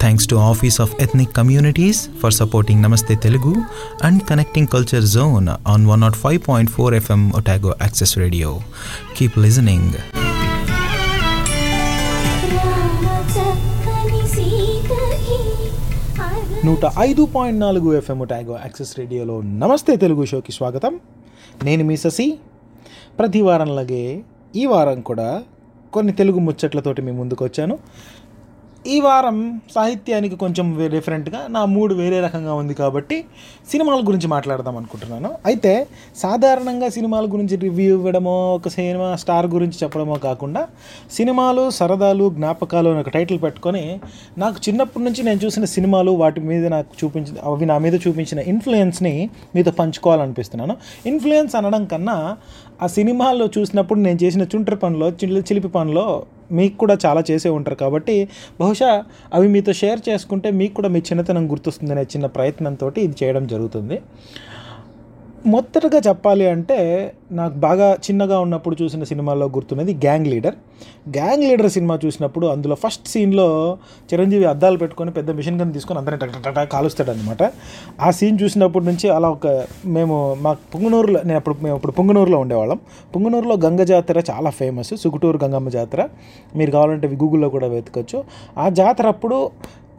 Thanks to Office of Ethnic Communities for supporting Namaste Telugu and Connecting Culture Zone on one not five point four FM Otago Access Radio keep listening నూట ఐదు point నాలుగు FM Otago access రేడియోలో నమస్తే తెలుగు షోకి స్వాగతం. నేను మీ ససి ప్రతి వారంలాగే ఈ వారం కూడా కొన్ని తెలుగు ముచ్చట్లతోటి మేము ముందుకు వచ్చాను ఈ వారం సాహిత్యానికి కొంచెం డిఫరెంట్గా నా మూడు వేరే రకంగా ఉంది కాబట్టి సినిమాల గురించి మాట్లాడదాం అనుకుంటున్నాను. అయితే సాధారణంగా సినిమాల గురించి రివ్యూ ఇవ్వడమో ఒక సినిమా స్టార్ గురించి చెప్పడమో కాకుండా సినిమాలు సరదాలు జ్ఞాపకాలు అని ఒక టైటిల్ పెట్టుకొని నాకు చిన్నప్పటి నుంచి నేను చూసిన సినిమాలు వాటి మీద నాకు చూపించిన అవి నా మీద చూపించిన ఇన్ఫ్లుయెన్స్ని మీతో పంచుకోవాలనిపిస్తున్నాను. ఇన్ఫ్లుయెన్స్ అనడం కన్నా ఆ సినిమాల్లో చూసినప్పుడు నేను చేసిన చుంటర్ పనిలో చిలి చిలిపి పనిలో మీకు కూడా చాలా చేసే ఉంటారు కాబట్టి బహుశా అవి మీతో షేర్ చేసుకుంటే మీకు కూడా మీ చిన్నతనం గుర్తొస్తుందనే చిన్న ప్రయత్నంతో ఇది చేయడం జరుగుతుంది. మొదటగా చెప్పాలి అంటే నాకు బాగా చిన్నగా ఉన్నప్పుడు చూసిన సినిమాలో గుర్తున్నది గ్యాంగ్ లీడర్ గ్యాంగ్ లీడర్ సినిమా చూసినప్పుడు అందులో ఫస్ట్ సీన్లో చిరంజీవి అద్దాలు పెట్టుకొని పెద్ద మిషన్ కింద తీసుకొని అందరినీ టక్ టక్ కాలుస్తాడు అనమాట ఆ సీన్ చూసినప్పటి నుంచి అలా ఒక మేము మా పుంగనూరులో నేను అప్పుడు మేము అప్పుడు పుంగనూరులో ఉండేవాళ్ళం. పుంగనూరులో గంగ జాతర చాలా ఫేమస్ సుగుటూరు గంగమ్మ జాతర. మీరు కావాలంటే గూగుల్లో కూడా వెతకచ్చు. ఆ జాతర అప్పుడు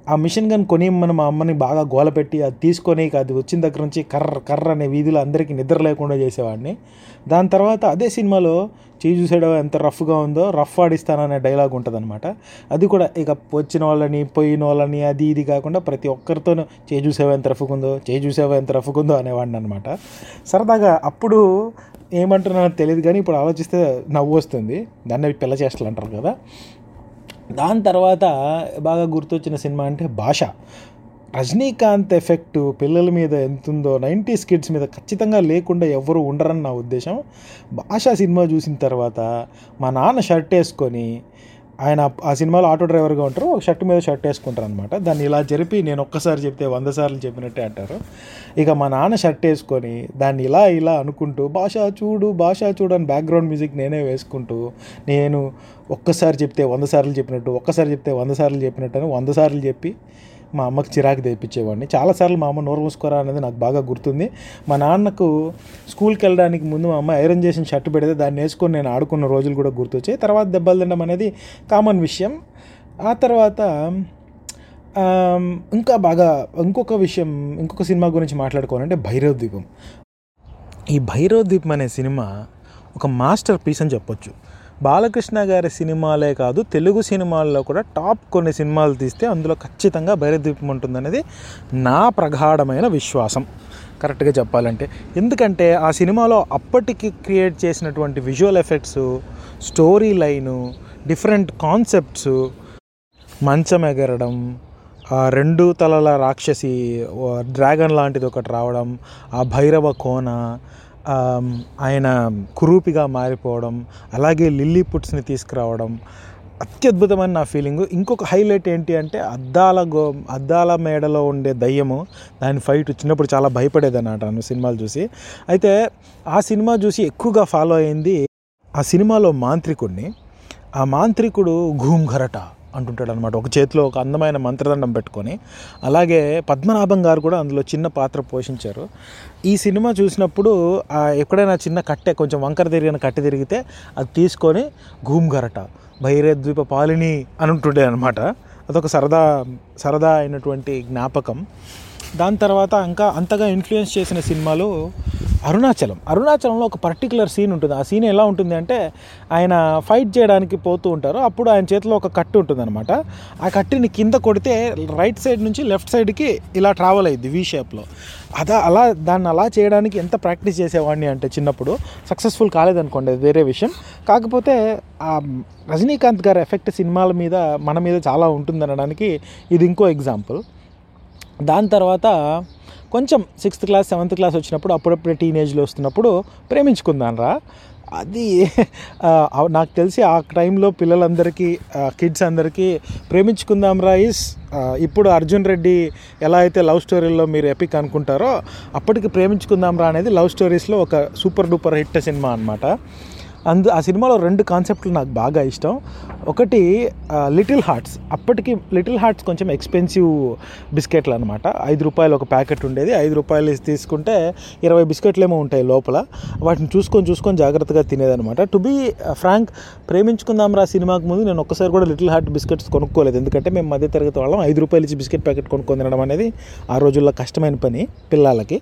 ఆ మిషన్ గన్ కొని మనం మా అమ్మని బాగా గోలపెట్టి అది తీసుకొని అది వచ్చిన దగ్గర నుంచి కర్ర కర్ర అనే వీధిలో అందరికీ నిద్ర లేకుండా చేసేవాడిని. దాని తర్వాత అదే సినిమాలో చేయి చూసాడో ఎంత రఫ్గా ఉందో రఫ్ ఆడిస్తాననే డైలాగ్ ఉంటుందన్నమాట. అది కూడా ఇక వచ్చిన వాళ్ళని పోయిన వాళ్ళని అది ఇది కాకుండా ప్రతి ఒక్కరితోనూ చేయి చూసావో ఎంత రఫ్గా ఉందో చేయి చూసావో ఎంత రఫ్గా ఉందో అనేవాడిని అనమాట సరదాగా అప్పుడు ఏమంటున్నానో తెలియదు కానీ ఇప్పుడు ఆలోచిస్తే నవ్వు వస్తుంది. దాన్ని పిల్ల చేష్టలు అంటారు కదా. దాని తర్వాత బాగా గుర్తొచ్చిన సినిమా అంటే భాష. రజనీకాంత్ ఎఫెక్ట్ పిల్లల మీద ఎంతుందో నైంటీస్ కిడ్స్ మీద ఖచ్చితంగా లేకుండా ఎవరు ఉండరని నా ఉద్దేశం. భాష సినిమా చూసిన తర్వాత మా నాన్న షర్ట్ వేసుకొని ఆయన ఆ సినిమాలో ఆటో డ్రైవర్గా ఉంటారు. ఒక షర్ట్ మీద షర్ట్ వేసుకుంటారు అనమాట దాన్ని ఇలా జరిపి నేను ఒక్కసారి చెప్తే వంద సార్లు చెప్పినట్టే అంటారు. ఇక మా నాన్న షర్ట్ వేసుకొని దాన్ని ఇలా ఇలా అనుకుంటూ భాష చూడు భాష చూడు అని బ్యాక్గ్రౌండ్ మ్యూజిక్ నేనే వేసుకుంటూ నేను ఒక్కసారి చెప్తే వంద సార్లు చెప్పినట్టు ఒక్కసారి చెప్తే వంద సార్లు చెప్పినట్టు అని వంద సార్లు చెప్పి మా అమ్మకి చిరాకు తెప్పించేవాడిని. చాలాసార్లు మా అమ్మ నోరు మూసుకోరా అనేది నాకు బాగా గుర్తుంది. మా నాన్నకు స్కూల్కి వెళ్ళడానికి ముందు మా అమ్మ ఐరన్ చేసిన షర్ట్ పెడితే దాన్ని వేసుకొని నేను ఆడుకున్న రోజులు కూడా గుర్తొచ్చాయి. తర్వాత దెబ్బలు తినడం అనేది కామన్ విషయం. ఆ తర్వాత ఇంకా బాగా ఇంకొక విషయం ఇంకొక సినిమా గురించి మాట్లాడుకోవాలంటే భైరవ్ ద్వీపం. ఈ భైరవ్ ద్వీపం అనే సినిమా ఒక మాస్టర్ పీస్ అని చెప్పొచ్చు. బాలకృష్ణ గారి సినిమాలే కాదు తెలుగు సినిమాల్లో కూడా టాప్ కొన్ని సినిమాలు తీస్తే అందులో ఖచ్చితంగా భైరద్వీపం ఉంటుందనేది నా ప్రగాఢమైన విశ్వాసం. కరెక్ట్గా చెప్పాలంటే. ఎందుకంటే ఆ సినిమాలో అప్పటికి క్రియేట్ చేసినటువంటి visual effects story line different concepts మంచం ఎగరడం ఆ రెండు తలల రాక్షసి డ్రాగన్ లాంటిది ఒకటి రావడం ఆ భైరవ కోన ఆయన కురూపిగా మారిపోవడం అలాగే లిల్లీ పుట్స్ని తీసుకురావడం అత్యద్భుతమైన నా ఫీలింగ్. ఇంకొక హైలైట్ ఏంటి అంటే అద్దాల గో అద్దాల మేడలో ఉండే దయ్యము దాని ఫైట్ చిన్నప్పుడు చాలా భయపడేదని అంటాను సినిమాలు చూసి. అయితే ఆ సినిమా చూసి ఎక్కువగా ఫాలో అయింది ఆ సినిమాలో మాంత్రికుడిని ఆ మాంత్రికుడు ఘూమ్ ఘరట అంటుంటాడు అనమాట ఒక చేతిలో ఒక అందమైన మంత్రదండం పెట్టుకొని అలాగే పద్మనాభం గారు కూడా అందులో చిన్న పాత్ర పోషించారు. ఈ సినిమా చూసినప్పుడు ఎక్కడైనా చిన్న కట్టె కొంచెం వంకర తిరిగిన కట్టె తిరిగితే అది తీసుకొని ఘూమ్ ఘరట. భైరద్వీప పాలిని అని ఉంటుండే అనమాట అదొక సరదా సరదా అయినటువంటి జ్ఞాపకం. దాని తర్వాత ఇంకా అంతగా ఇన్ఫ్లుయెన్స్ చేసిన సినిమాలు అరుణాచలం. అరుణాచలంలో ఒక పర్టికులర్ సీన్ ఉంటుంది. ఆ సీన్ ఎలా ఉంటుంది అంటే ఆయన ఫైట్ చేయడానికి పోతూ ఉంటారు. అప్పుడు ఆయన చేతిలో ఒక కట్టు ఉంటుంది అనమాట ఆ కట్టిని కింద కొడితే రైట్ సైడ్ నుంచి లెఫ్ట్ సైడ్కి ఇలా ట్రావెల్ అయ్యింది వి షేప్లో అదా అలా దాన్ని అలా చేయడానికి ఎంత ప్రాక్టీస్ చేసేవాడిని అంటే చిన్నప్పుడు సక్సెస్ఫుల్ కాలేదనుకోండి వేరే విషయం. కాకపోతే ఆ రజనీకాంత్ గారి ఎఫెక్ట్ సినిమాల మీద మన మీద చాలా ఉంటుంది అనడానికి ఇది ఇంకో ఎగ్జాంపుల్ దాని తర్వాత కొంచెం సిక్స్త్ క్లాస్ సెవెంత్ క్లాస్ వచ్చినప్పుడు అప్పుడప్పుడే టీనేజ్లో వస్తున్నప్పుడు ప్రేమించుకుందాను రా. అది నాకు తెలిసి ఆ టైంలో పిల్లలందరికీ కిడ్స్ అందరికీ ప్రేమించుకుందాం రా ఇస్ ఇప్పుడు అర్జున్ రెడ్డి ఎలా అయితే లవ్ స్టోరీలో మీరు ఎపిక్ అనుకుంటారో అప్పటికి ప్రేమించుకుందాం రా అనేది లవ్ స్టోరీస్లో ఒక సూపర్ డూపర్ హిట్ సినిమా అనమాట అందు ఆ సినిమాలో రెండు కాన్సెప్ట్లు నాకు బాగా ఇష్టం. ఒకటి లిటిల్ హార్ట్స్ అప్పటికి లిటిల్ హార్ట్స్ కొంచెం ఎక్స్పెన్సివ్ బిస్కెట్లు అనమాట ఐదు రూపాయలు ఒక ప్యాకెట్ ఉండేది. ఐదు రూపాయలు తీసుకుంటే ఇరవై బిస్కెట్లు ఏమో ఉంటాయి లోపల. వాటిని చూసుకొని చూసుకొని జాగ్రత్తగా తినేదనమాట to be frank uh, Preminchukundam Raa సినిమాకి ముందు నేను ఒక్కసారి కూడా లిటిల్ హార్ట్ బిస్కెట్స్ కొనుక్కోలేదు. ఎందుకంటే మేము మధ్య తరగతి వాళ్ళం. ఐదు రూపాయలు ఇచ్చి బిస్కెట్ ప్యాకెట్ కొనుక్కొని తినడం అనేది ఆ రోజుల్లో కష్టమైన పని పిల్లలకి.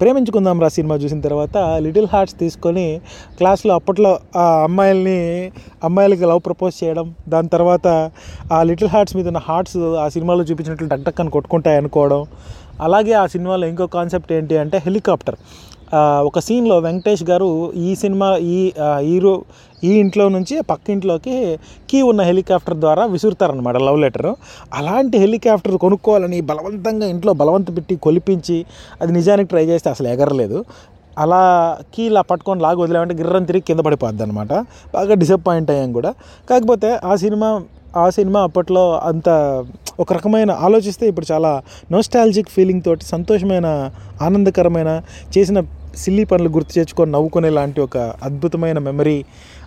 ప్రేమించుకుందాం రా సినిమా చూసిన తర్వాత లిటిల్ హార్ట్స్ తీసుకొని క్లాస్లో అప్పట్లో ఆ అమ్మాయిల్ని అమ్మాయిలకి లవ్ ప్రపోజ్ చేయడం దాని తర్వాత ఆ లిటిల్ హార్ట్స్ మీద ఉన్న హార్ట్స్ ఆ సినిమాలో చూపించినట్లు డక్ డక్ అని కొట్టుకుంటాయి అనుకోవడం. అలాగే ఆ సినిమాలో ఇంకో కాన్సెప్ట్ ఏంటి అంటే హెలికాప్టర్. ఒక సీన్లో వెంకటేష్ గారు ఈ సినిమా ఈ హీరో ఈ ఇంట్లో నుంచి పక్క ఇంట్లోకి కీ ఉన్న హెలికాప్టర్ ద్వారా విసురుతారనమాట లవ్ లెటర్. అలాంటి హెలికాప్టర్ కొనుక్కోవాలని బలవంతంగా ఇంట్లో బలవంత పెట్టి కొలిపించి అది నిజానికి ట్రై చేస్తే అసలు ఎగరలేదు. అలా కీ ఇలా పట్టుకొని లాగి వదిలేమంటే గిర్రం తిరిగి కింద పడిపోద్ది అనమాట బాగా డిసప్పాయింట్ అయ్యాం కూడా. కాకపోతే ఆ సినిమా ఆ సినిమా అప్పట్లో అంత ఒక రకమైన ఆలోచిస్తే ఇప్పుడు చాలా నోస్టాలజిక్ ఫీలింగ్ తోటి సంతోషమైన ఆనందకరమైన చేసిన సిల్లీ పనులు గుర్తు తెచ్చుకొని నవ్వుకునే లాంటి ఒక అద్భుతమైన మెమరీ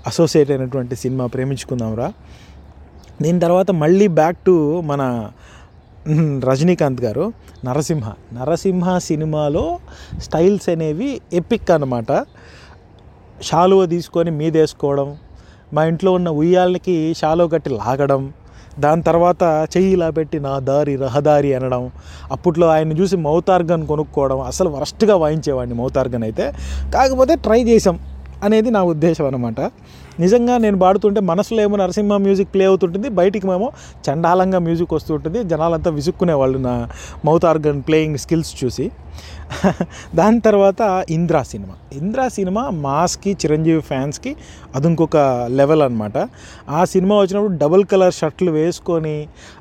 అసోసియేట్ అయినటువంటి సినిమా ప్రేమించుకుందాంరా. దీని తర్వాత మళ్ళీ బ్యాక్ టు మన రజనీకాంత్ గారు నరసింహ. నరసింహ సినిమాలో స్టైల్స్ అనేవి ఎపిక్ అనమాట షాలువ తీసుకొని మీదేసుకోవడం మా ఇంట్లో ఉన్న ఉయ్యాలకి షాలో కట్టి లాగడం దాని తర్వాత చెయ్యి ఇలా పెట్టి నా దారి రహదారి అనడం అప్పట్లో ఆయన్ని చూసి మౌతార్గన్ కొనుక్కోవడం అసలు వరస్ట్గా వాయించేవాడిని మౌతార్గన్ అయితే. కాకపోతే ట్రై చేసాం అనేది నా ఉద్దేశం అనమాట నిజంగా నేను పాడుతుంటే మనసులో ఏమో నరసింహ మ్యూజిక్ ప్లే అవుతుంటుంది బయటికి మేము చండాలంగా మ్యూజిక్ వస్తుంటుంది జనాలంతా విసుక్కునేవాళ్ళు నా మౌత్ ఆర్గన్ ప్లేయింగ్ స్కిల్స్ చూసి. దాని తర్వాత ఇంద్రా సినిమా. ఇంద్రా సినిమా మాస్కి చిరంజీవి ఫ్యాన్స్కి అది ఇంకొక లెవెల్ అనమాట ఆ సినిమా వచ్చినప్పుడు డబుల్ కలర్ షర్ట్లు వేసుకొని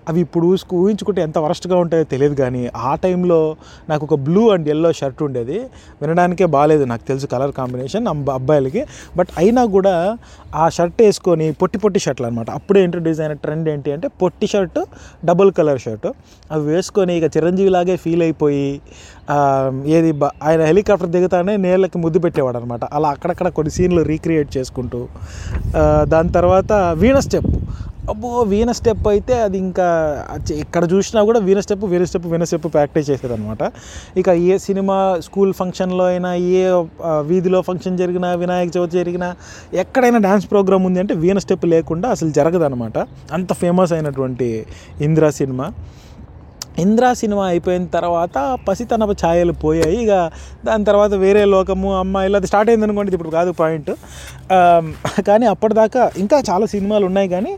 అవి ఇప్పుడు ఊసుకు ఊహించుకుంటే ఎంత వరస్ట్గా ఉంటాయో తెలియదు కానీ ఆ టైంలో నాకు ఒక బ్లూ అండ్ ఎల్లో షర్ట్ ఉండేది. వినడానికే బాగాలేదు నాకు తెలుసు కలర్ కాంబినేషన్ అబ్బాయిలకి. బట్ అయినా కూడా ఆ షర్ట్ వేసుకొని పొట్టి పొట్టి షర్ట్లు అనమాట అప్పుడే ఇంట్రడ్యూస్ అయిన ట్రెండ్ ఏంటి అంటే పొట్టి షర్ట్ డబుల్ కలర్ షర్ట్. అవి వేసుకొని ఇక చిరంజీవిలాగే ఫీల్ అయిపోయి ఏది ఆయన హెలికాప్టర్ దిగుతానే నేలకి ముద్దు పెట్టేవాడు అనమాట అలా అక్కడక్కడ కొన్ని సీన్లు రీక్రియేట్ చేసుకుంటూ దాని తర్వాత వీణ స్టెప్. అబ్బో వీణ స్టెప్ అయితే అది ఇంకా ఎక్కడ చూసినా కూడా veena step veena step veena step practice చేసేదనమాట ఇక ఏ సినిమా స్కూల్ ఫంక్షన్లో అయినా ఏ వీధిలో ఫంక్షన్ జరిగినా వినాయక చవితి జరిగినా ఎక్కడైనా డ్యాన్స్ ప్రోగ్రామ్ ఉంది అంటే వీణ స్టెప్ లేకుండా అసలు జరగదనమాట అంత ఫేమస్ అయినటువంటి ఇందిరా సినిమా. ఇంద్రా సినిమా అయిపోయిన తర్వాత పసితనపు ఛాయలు పోయాయి. ఇక దాని తర్వాత వేరే లోకము అమ్మాయిలు అది స్టార్ట్ అయింది అనుకోండి ఇప్పుడు కాదు పాయింట్ కానీ అప్పటిదాకా ఇంకా చాలా సినిమాలు ఉన్నాయి కానీ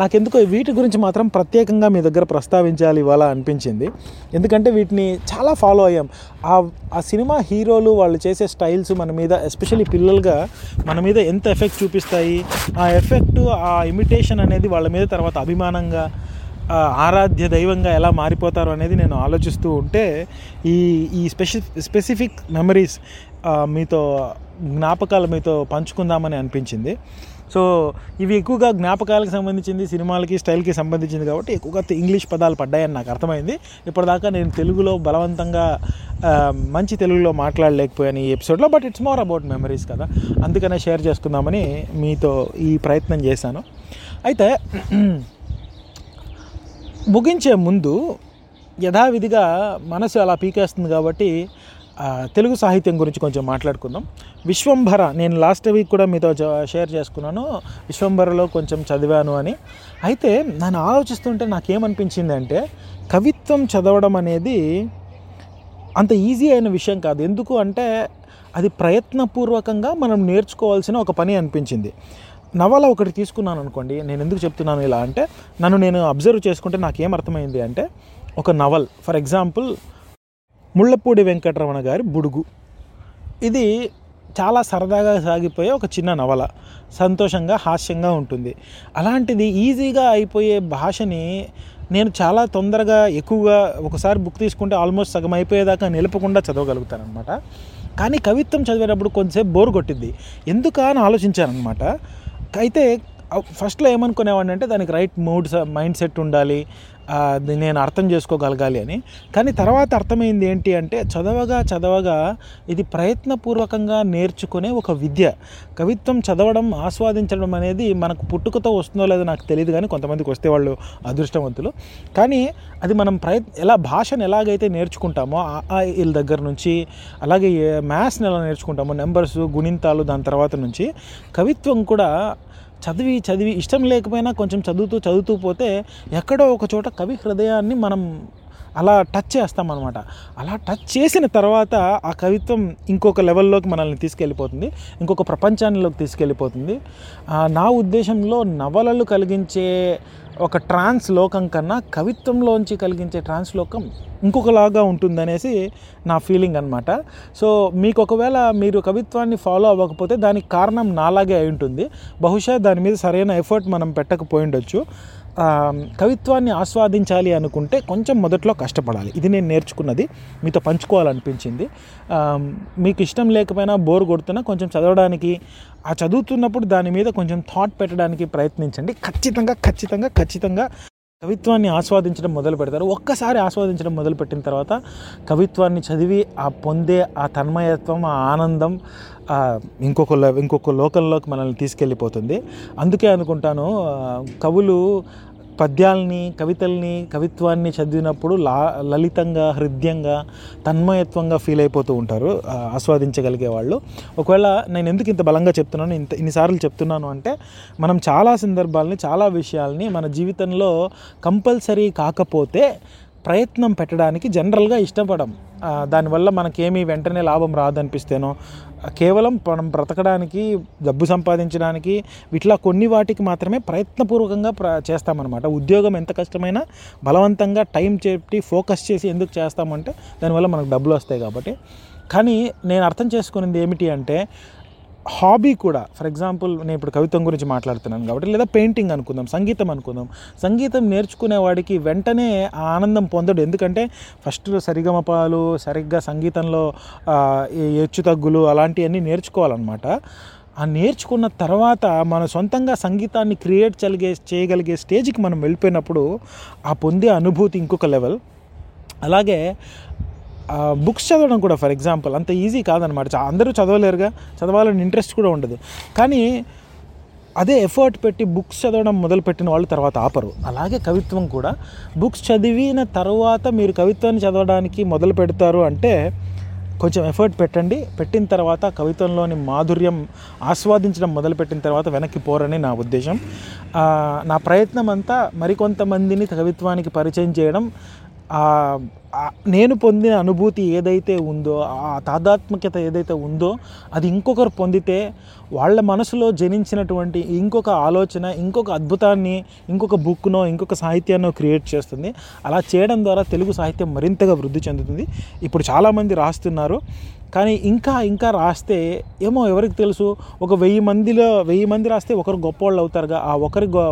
నాకెందుకో వీటి గురించి మాత్రం ప్రత్యేకంగా మీ దగ్గర ప్రస్తావించాలి ఇవాళ అనిపించింది. ఎందుకంటే వీటిని చాలా ఫాలో అయ్యాం. ఆ ఆ సినిమా హీరోలు వాళ్ళు చేసే స్టైల్స్ మన మీద ఎస్పెషల్లీ పిల్లలుగా మన మీద ఎంత ఎఫెక్ట్ చూపిస్తాయి? ఆ ఎఫెక్ట్ ఆ ఇమిటేషన్ అనేది వాళ్ళ మీద తర్వాత అభిమానంగా ఆరాధ్య దైవంగా ఎలా మారిపోతారు అనేది నేను ఆలోచిస్తూ ఉంటే ఈ ఈ స్పెసి స్పెసిఫిక్ మెమరీస్ మీతో జ్ఞాపకాలు మీతో పంచుకుందామని అనిపించింది. సో ఇవి ఎక్కువగా జ్ఞాపకాలకు సంబంధించింది సినిమాలకి స్టైల్కి సంబంధించింది కాబట్టి ఎక్కువగా ఇంగ్లీష్ పదాలు పడ్డాయని నాకు అర్థమైంది. ఇప్పటిదాకా నేను తెలుగులో బలవంతంగా మంచి తెలుగులో మాట్లాడలేకపోయాను ఈ ఎపిసోడ్లో but it's more about memories కదా. అందుకనే షేర్ చేసుకుందామని మీతో ఈ ప్రయత్నం చేశాను. అయితే ముగించే ముందు యథావిధిగా మనసు అలా పీకేస్తుంది కాబట్టి తెలుగు సాహిత్యం గురించి కొంచెం మాట్లాడుకుందాం. విశ్వంభర నేను లాస్ట్ వీక్ కూడా మీతో షేర్ చేసుకున్నాను. విశ్వంభరలో కొంచెం చదివాను అని. అయితే నన్ను ఆలోచిస్తుంటే నాకేమనిపించింది అంటే కవిత్వం చదవడం అనేది అంత ఈజీ అయిన విషయం కాదు. ఎందుకు అంటే అది ప్రయత్నపూర్వకంగా మనం నేర్చుకోవాల్సిన ఒక పని అనిపించింది. నవల ఒకటి తీసుకున్నాను అనుకోండి నేను ఎందుకు చెప్తున్నాను ఇలా అంటే నన్ను నేను అబ్జర్వ్ చేసుకుంటే నాకేం అర్థమైంది అంటే ఒక novel. For example Mullapudi Venkataramana గారి బుడుగు. ఇది చాలా సరదాగా సాగిపోయే ఒక చిన్న నవల. సంతోషంగా హాస్యంగా ఉంటుంది. అలాంటిది ఈజీగా అయిపోయే భాషని నేను చాలా తొందరగా ఎక్కువగా ఒకసారి బుక్ తీసుకుంటే ఆల్మోస్ట్ సగం అయిపోయేదాకా నిలపకుండా చదవగలుగుతాను అనమాట కానీ కవిత్వం చదివేటప్పుడు కొంతసేపు బోర్ కొట్టింది ఎందుక అని ఆలోచించానమాట అయితే ఫస్ట్లో ఏమనుకునేవాడిని అంటే దానికి రైట్ మూడ్ మైండ్ సెట్ ఉండాలి. నేను అర్థం చేసుకోగలగాలి అని. కానీ తర్వాత అర్థమైంది ఏంటి అంటే చదవగా చదవగా ఇది ప్రయత్నపూర్వకంగా నేర్చుకునే ఒక విద్య. కవిత్వం చదవడం ఆస్వాదించడం అనేది మనకు పుట్టుకతో వస్తుందో లేదో నాకు తెలియదు కానీ కొంతమందికి వస్తే వాళ్ళు అదృష్టవంతులు. కానీ అది మనం ప్రయత్ ఎలా భాషను ఎలాగైతే నేర్చుకుంటామో ఆ ఆ వీళ్ళ దగ్గర నుంచి అలాగే మ్యాథ్స్ని ఎలా నేర్చుకుంటామో నెంబర్స్ గుణింతాలు దాని తర్వాత నుంచి కవిత్వం కూడా చదివి చదివి ఇష్టం లేకపోయినా కొంచెం చదువుతూ చదువుతూ పోతే ఎక్కడో ఒక చోట కవి హృదయాన్ని మనం అలా టచ్ చేస్తామన్నమాట. అలా టచ్ చేసిన తర్వాత ఆ కవిత్వం ఇంకొక లెవెల్లోకి మనల్ని తీసుకెళ్ళిపోతుంది ఇంకొక ప్రపంచానిలోకి తీసుకెళ్ళిపోతుంది. నా ఉద్దేశంలో నవలలు కలిగించే ఒక ట్రాన్స్ లోకం కన్నా కవిత్వంలోంచి కలిగించే ట్రాన్స్ లోకం ఇంకొకలాగా ఉంటుందనేసి నా ఫీలింగ్ అనమాట సో మీకు ఒకవేళ మీరు కవిత్వాన్ని ఫాలో అవ్వకపోతే దానికి కారణం నాలాగే అయి ఉంటుంది. బహుశా దాని మీద సరైన ఎఫర్ట్ మనం పెట్టకపోయి ఉండొచ్చు. కవిత్వాన్ని ఆస్వాదించాలి అనుకుంటే కొంచెం మొదట్లో కష్టపడాలి. ఇది నేను నేర్చుకున్నది. మీతో పంచుకోవాలనిపించింది. మీకు ఇష్టం లేకపోయినా బోర్ కొడుతున్నా కొంచెం చదవడానికి ఆ చదువుతున్నప్పుడు దాని మీద కొంచెం థాట్ పెట్టడానికి ప్రయత్నించండి. ఖచ్చితంగా ఖచ్చితంగా ఖచ్చితంగా కవిత్వాన్ని ఆస్వాదించడం మొదలు పెడతారు. ఒక్కసారి ఆస్వాదించడం మొదలుపెట్టిన తర్వాత కవిత్వాన్ని చదివి ఆ పొందే ఆ తన్మయత్వం ఆ ఆనందం ఇంకొక ఇంకొక లోకంలోకి మనల్ని తీసుకెళ్ళిపోతుంది. అందుకే అనుకుంటాను కవులు పద్యాల్ని కవితల్ని కవిత్వాన్ని చదివినప్పుడు లా లలితంగా హృదయంగా తన్మయత్వంగా ఫీల్ అయిపోతూ ఉంటారు ఆస్వాదించగలిగే వాళ్ళు. ఒకవేళ నేను ఎందుకు ఇంత బలంగా చెప్తున్నాను ఇంత ఇన్నిసార్లు చెప్తున్నాను అంటే మనం చాలా సందర్భాలని చాలా విషయాల్ని మన జీవితంలో కంపల్సరీ కాకపోతే ప్రయత్నం పెట్టడానికి జనరల్గా ఇష్టపడం. దానివల్ల మనకేమీ వెంటనే లాభం రాదనిపిస్తేనో కేవలం మనం బ్రతకడానికి డబ్బు సంపాదించడానికి ఇట్లా కొన్ని వాటికి మాత్రమే ప్రయత్నపూర్వకంగా ప్ర చేస్తామన్నమాట. ఉద్యోగం ఎంత కష్టమైనా బలవంతంగా టైం చెప్పి ఫోకస్ చేసి ఎందుకు చేస్తామంటే దానివల్ల మనకు డబ్బులు వస్తాయి కాబట్టి. కానీ నేను అర్థం చేసుకునేది ఏమిటి అంటే హాబీ కూడా ఫర్ ఎగ్జాంపుల్ నేను ఇప్పుడు కవిత్వం గురించి మాట్లాడుతున్నాను కాబట్టి లేదా పెయింటింగ్ అనుకుందాం సంగీతం అనుకుందాం. సంగీతం నేర్చుకునే వాడికి వెంటనే ఆ ఆనందం పొందడు. ఎందుకంటే ఫస్ట్ సరిగమపాలు సరిగ్గా సంగీతంలో హెచ్చు తగ్గులు అలాంటివన్నీ నేర్చుకోవాలన్నమాట. ఆ నేర్చుకున్న తర్వాత మన సొంతంగా సంగీతాన్ని క్రియేట్ చలిగే చేయగలిగే స్టేజ్కి మనం వెళ్ళిపోయినప్పుడు ఆ పొందే అనుభూతి ఇంకొక లెవెల్. అలాగే బుక్స్ చదవడం కూడా ఫర్ ఎగ్జాంపుల్ అంత ఈజీ కాదనమాట అందరూ చదవలేరుగా చదవాలని ఇంట్రెస్ట్ కూడా ఉండదు. కానీ అదే ఎఫర్ట్ పెట్టి బుక్స్ చదవడం మొదలుపెట్టిన వాళ్ళు తర్వాత ఆపరు. అలాగే కవిత్వం కూడా. బుక్స్ చదివిన తర్వాత మీరు కవిత్వాన్ని చదవడానికి మొదలు పెడతారు అంటే కొంచెం ఎఫర్ట్ పెట్టండి. పెట్టిన తర్వాత కవిత్వంలోని మాధుర్యం ఆస్వాదించడం మొదలుపెట్టిన తర్వాత వెనక్కి పోరని నా ఉద్దేశం. నా ప్రయత్నం అంతా మరికొంతమందిని కవిత్వానికి పరిచయం చేయడం నేను పొందిన అనుభూతి ఏదైతే ఉందో ఆ తాదాత్మికత ఏదైతే ఉందో అది ఇంకొకరు పొందితే వాళ్ళ మనసులో జనించినటువంటి ఇంకొక ఆలోచన ఇంకొక అద్భుతాన్ని ఇంకొక బుక్నో ఇంకొక సాహిత్యాన్నో క్రియేట్ చేస్తుంది. అలా చేయడం ద్వారా తెలుగు సాహిత్యం మరింతగా వృద్ధి చెందుతుంది. ఇప్పుడు చాలామంది రాస్తున్నారు. కానీ ఇంకా ఇంకా రాస్తే ఏమో ఎవరికి తెలుసు? ఒక వెయ్యి మందిలో వెయ్యి మంది రాస్తే ఒకరు గొప్పవాళ్ళు అవుతారుగా. ఆ ఒకరి గొ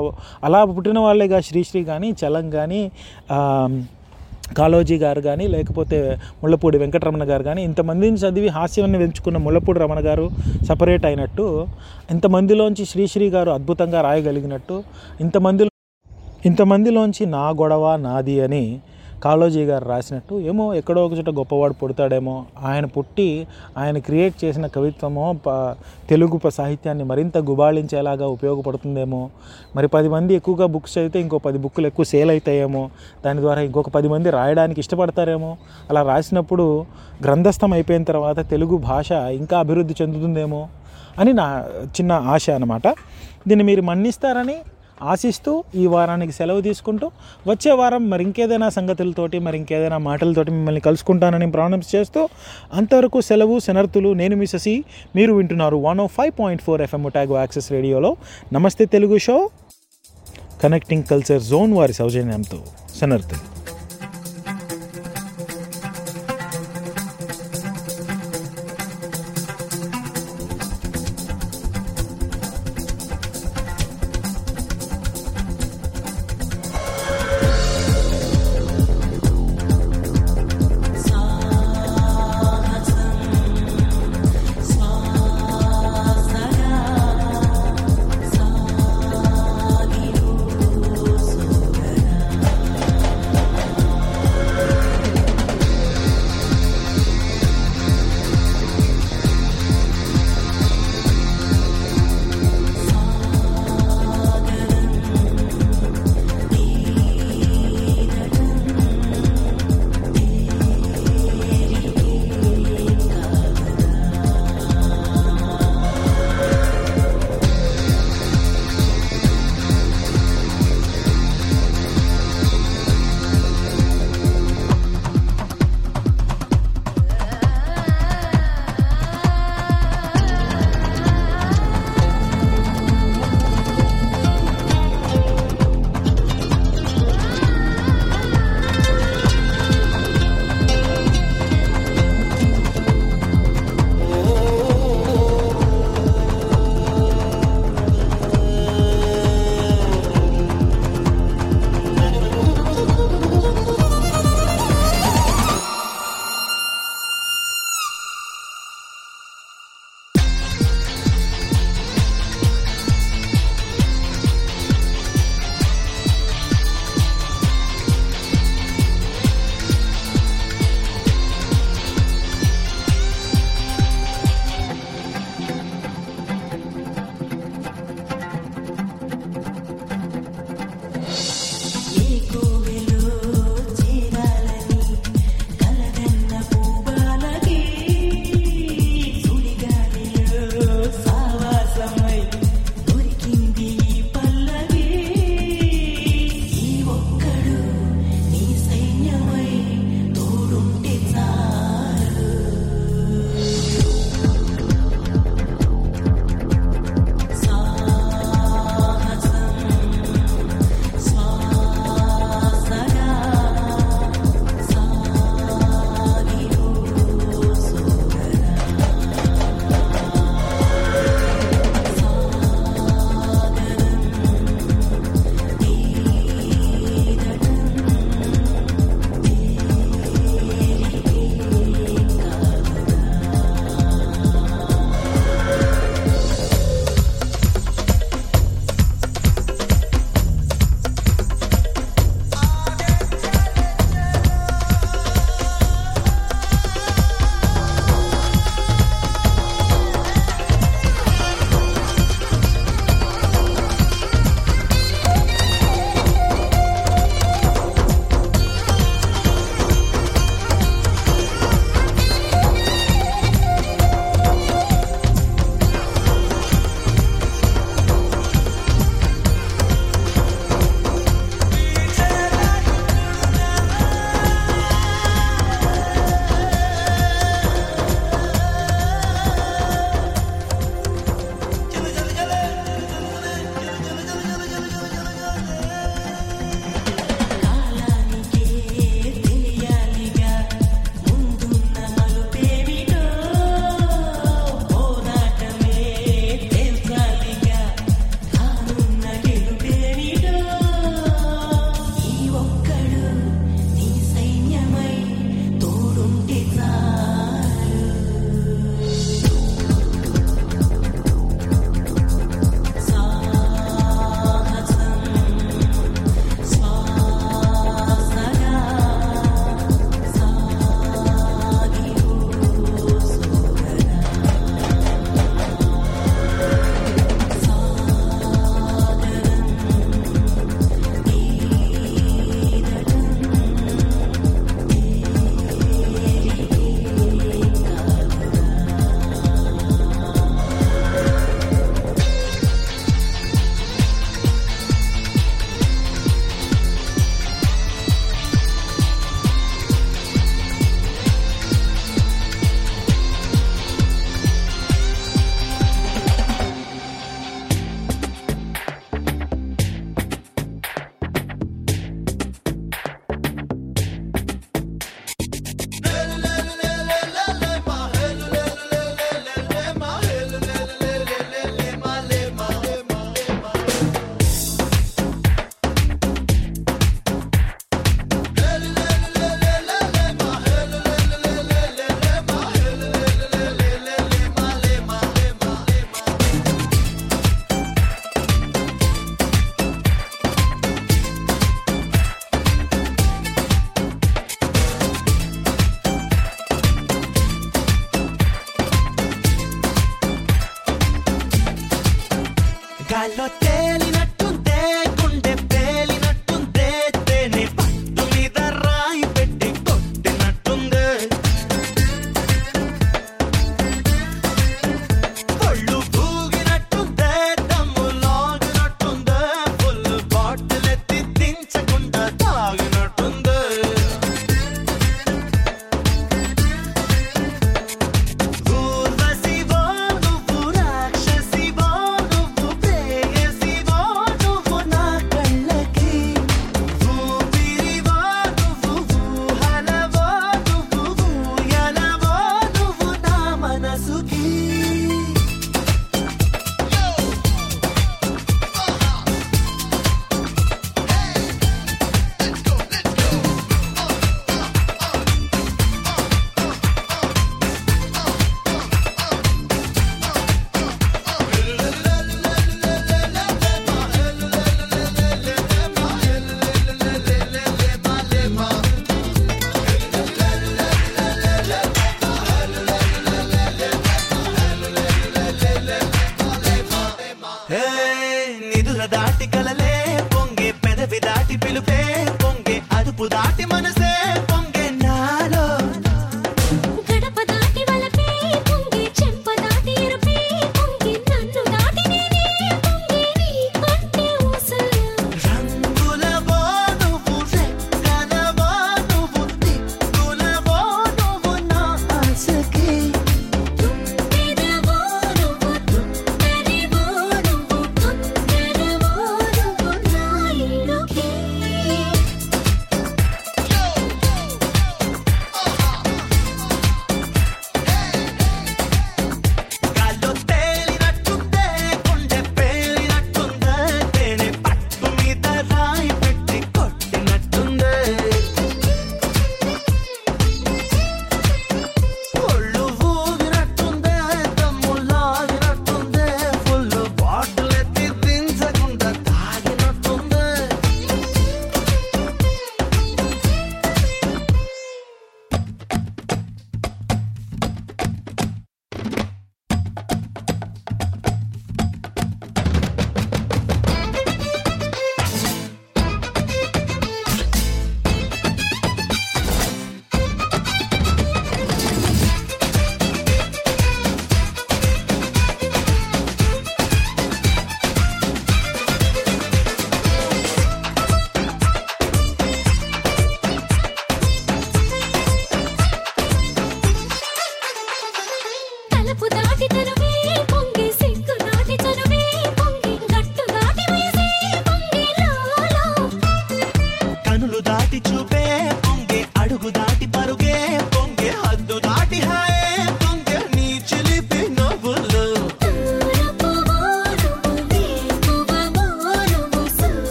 అలా పుట్టిన వాళ్ళేగా శ్రీశ్రీ కానీ చలం కానీ కాళోజీ గారు కానీ లేకపోతే ముళ్ళపూడి వెంకటరమణ గారు కానీ ఇంతమందిని చదివి హాస్యాన్ని పెంచుకున్న ముళ్ళపూడి రమణ గారు సపరేట్ అయినట్టు ఇంతమందిలోంచి శ్రీశ్రీ గారు అద్భుతంగా రాయగలిగినట్టు ఇంతమందిలో ఇంతమందిలోంచి నా గొడవ నాది అని కాళోజీ గారు రాసినట్టు ఏమో ఎక్కడో ఒక చోట గొప్పవాడు పుడతాడేమో. ఆయన పుట్టి ఆయన క్రియేట్ చేసిన కవిత్వమో ప తెలుగు సాహిత్యాన్ని మరింత గుబాళించేలాగా ఉపయోగపడుతుందేమో. మరి పది మంది ఎక్కువగా బుక్స్ చదివితే ఇంకో పది బుక్కులు ఎక్కువ సేల్ అవుతాయేమో. దాని ద్వారా ఇంకొక పది మంది రాయడానికి ఇష్టపడతారేమో. అలా రాసినప్పుడు గ్రంథస్థం అయిపోయిన తర్వాత తెలుగు భాష ఇంకా అభివృద్ధి చెందుతుందేమో అని నా చిన్న ఆశ అనమాట దీన్ని మీరు మన్నిస్తారని ఆశిస్తూ ఈ వారానికి సెలవు తీసుకుంటూ వచ్చే వారం మరి ఇంకేదైనా సంగతులతోటి మరి ఇంకేదైనా మాటలతోటి మిమ్మల్ని కలుసుకుంటానని ప్రాణమ్స్ చేస్తూ అంతవరకు సెలవు శనర్థులు నేను మీ మీరు వింటున్నారు one O five point four FM Otago Access రేడియోలో. Namaste Telugu show. Connecting Culture Zone వారి సౌజన్యంతో శనర్థులు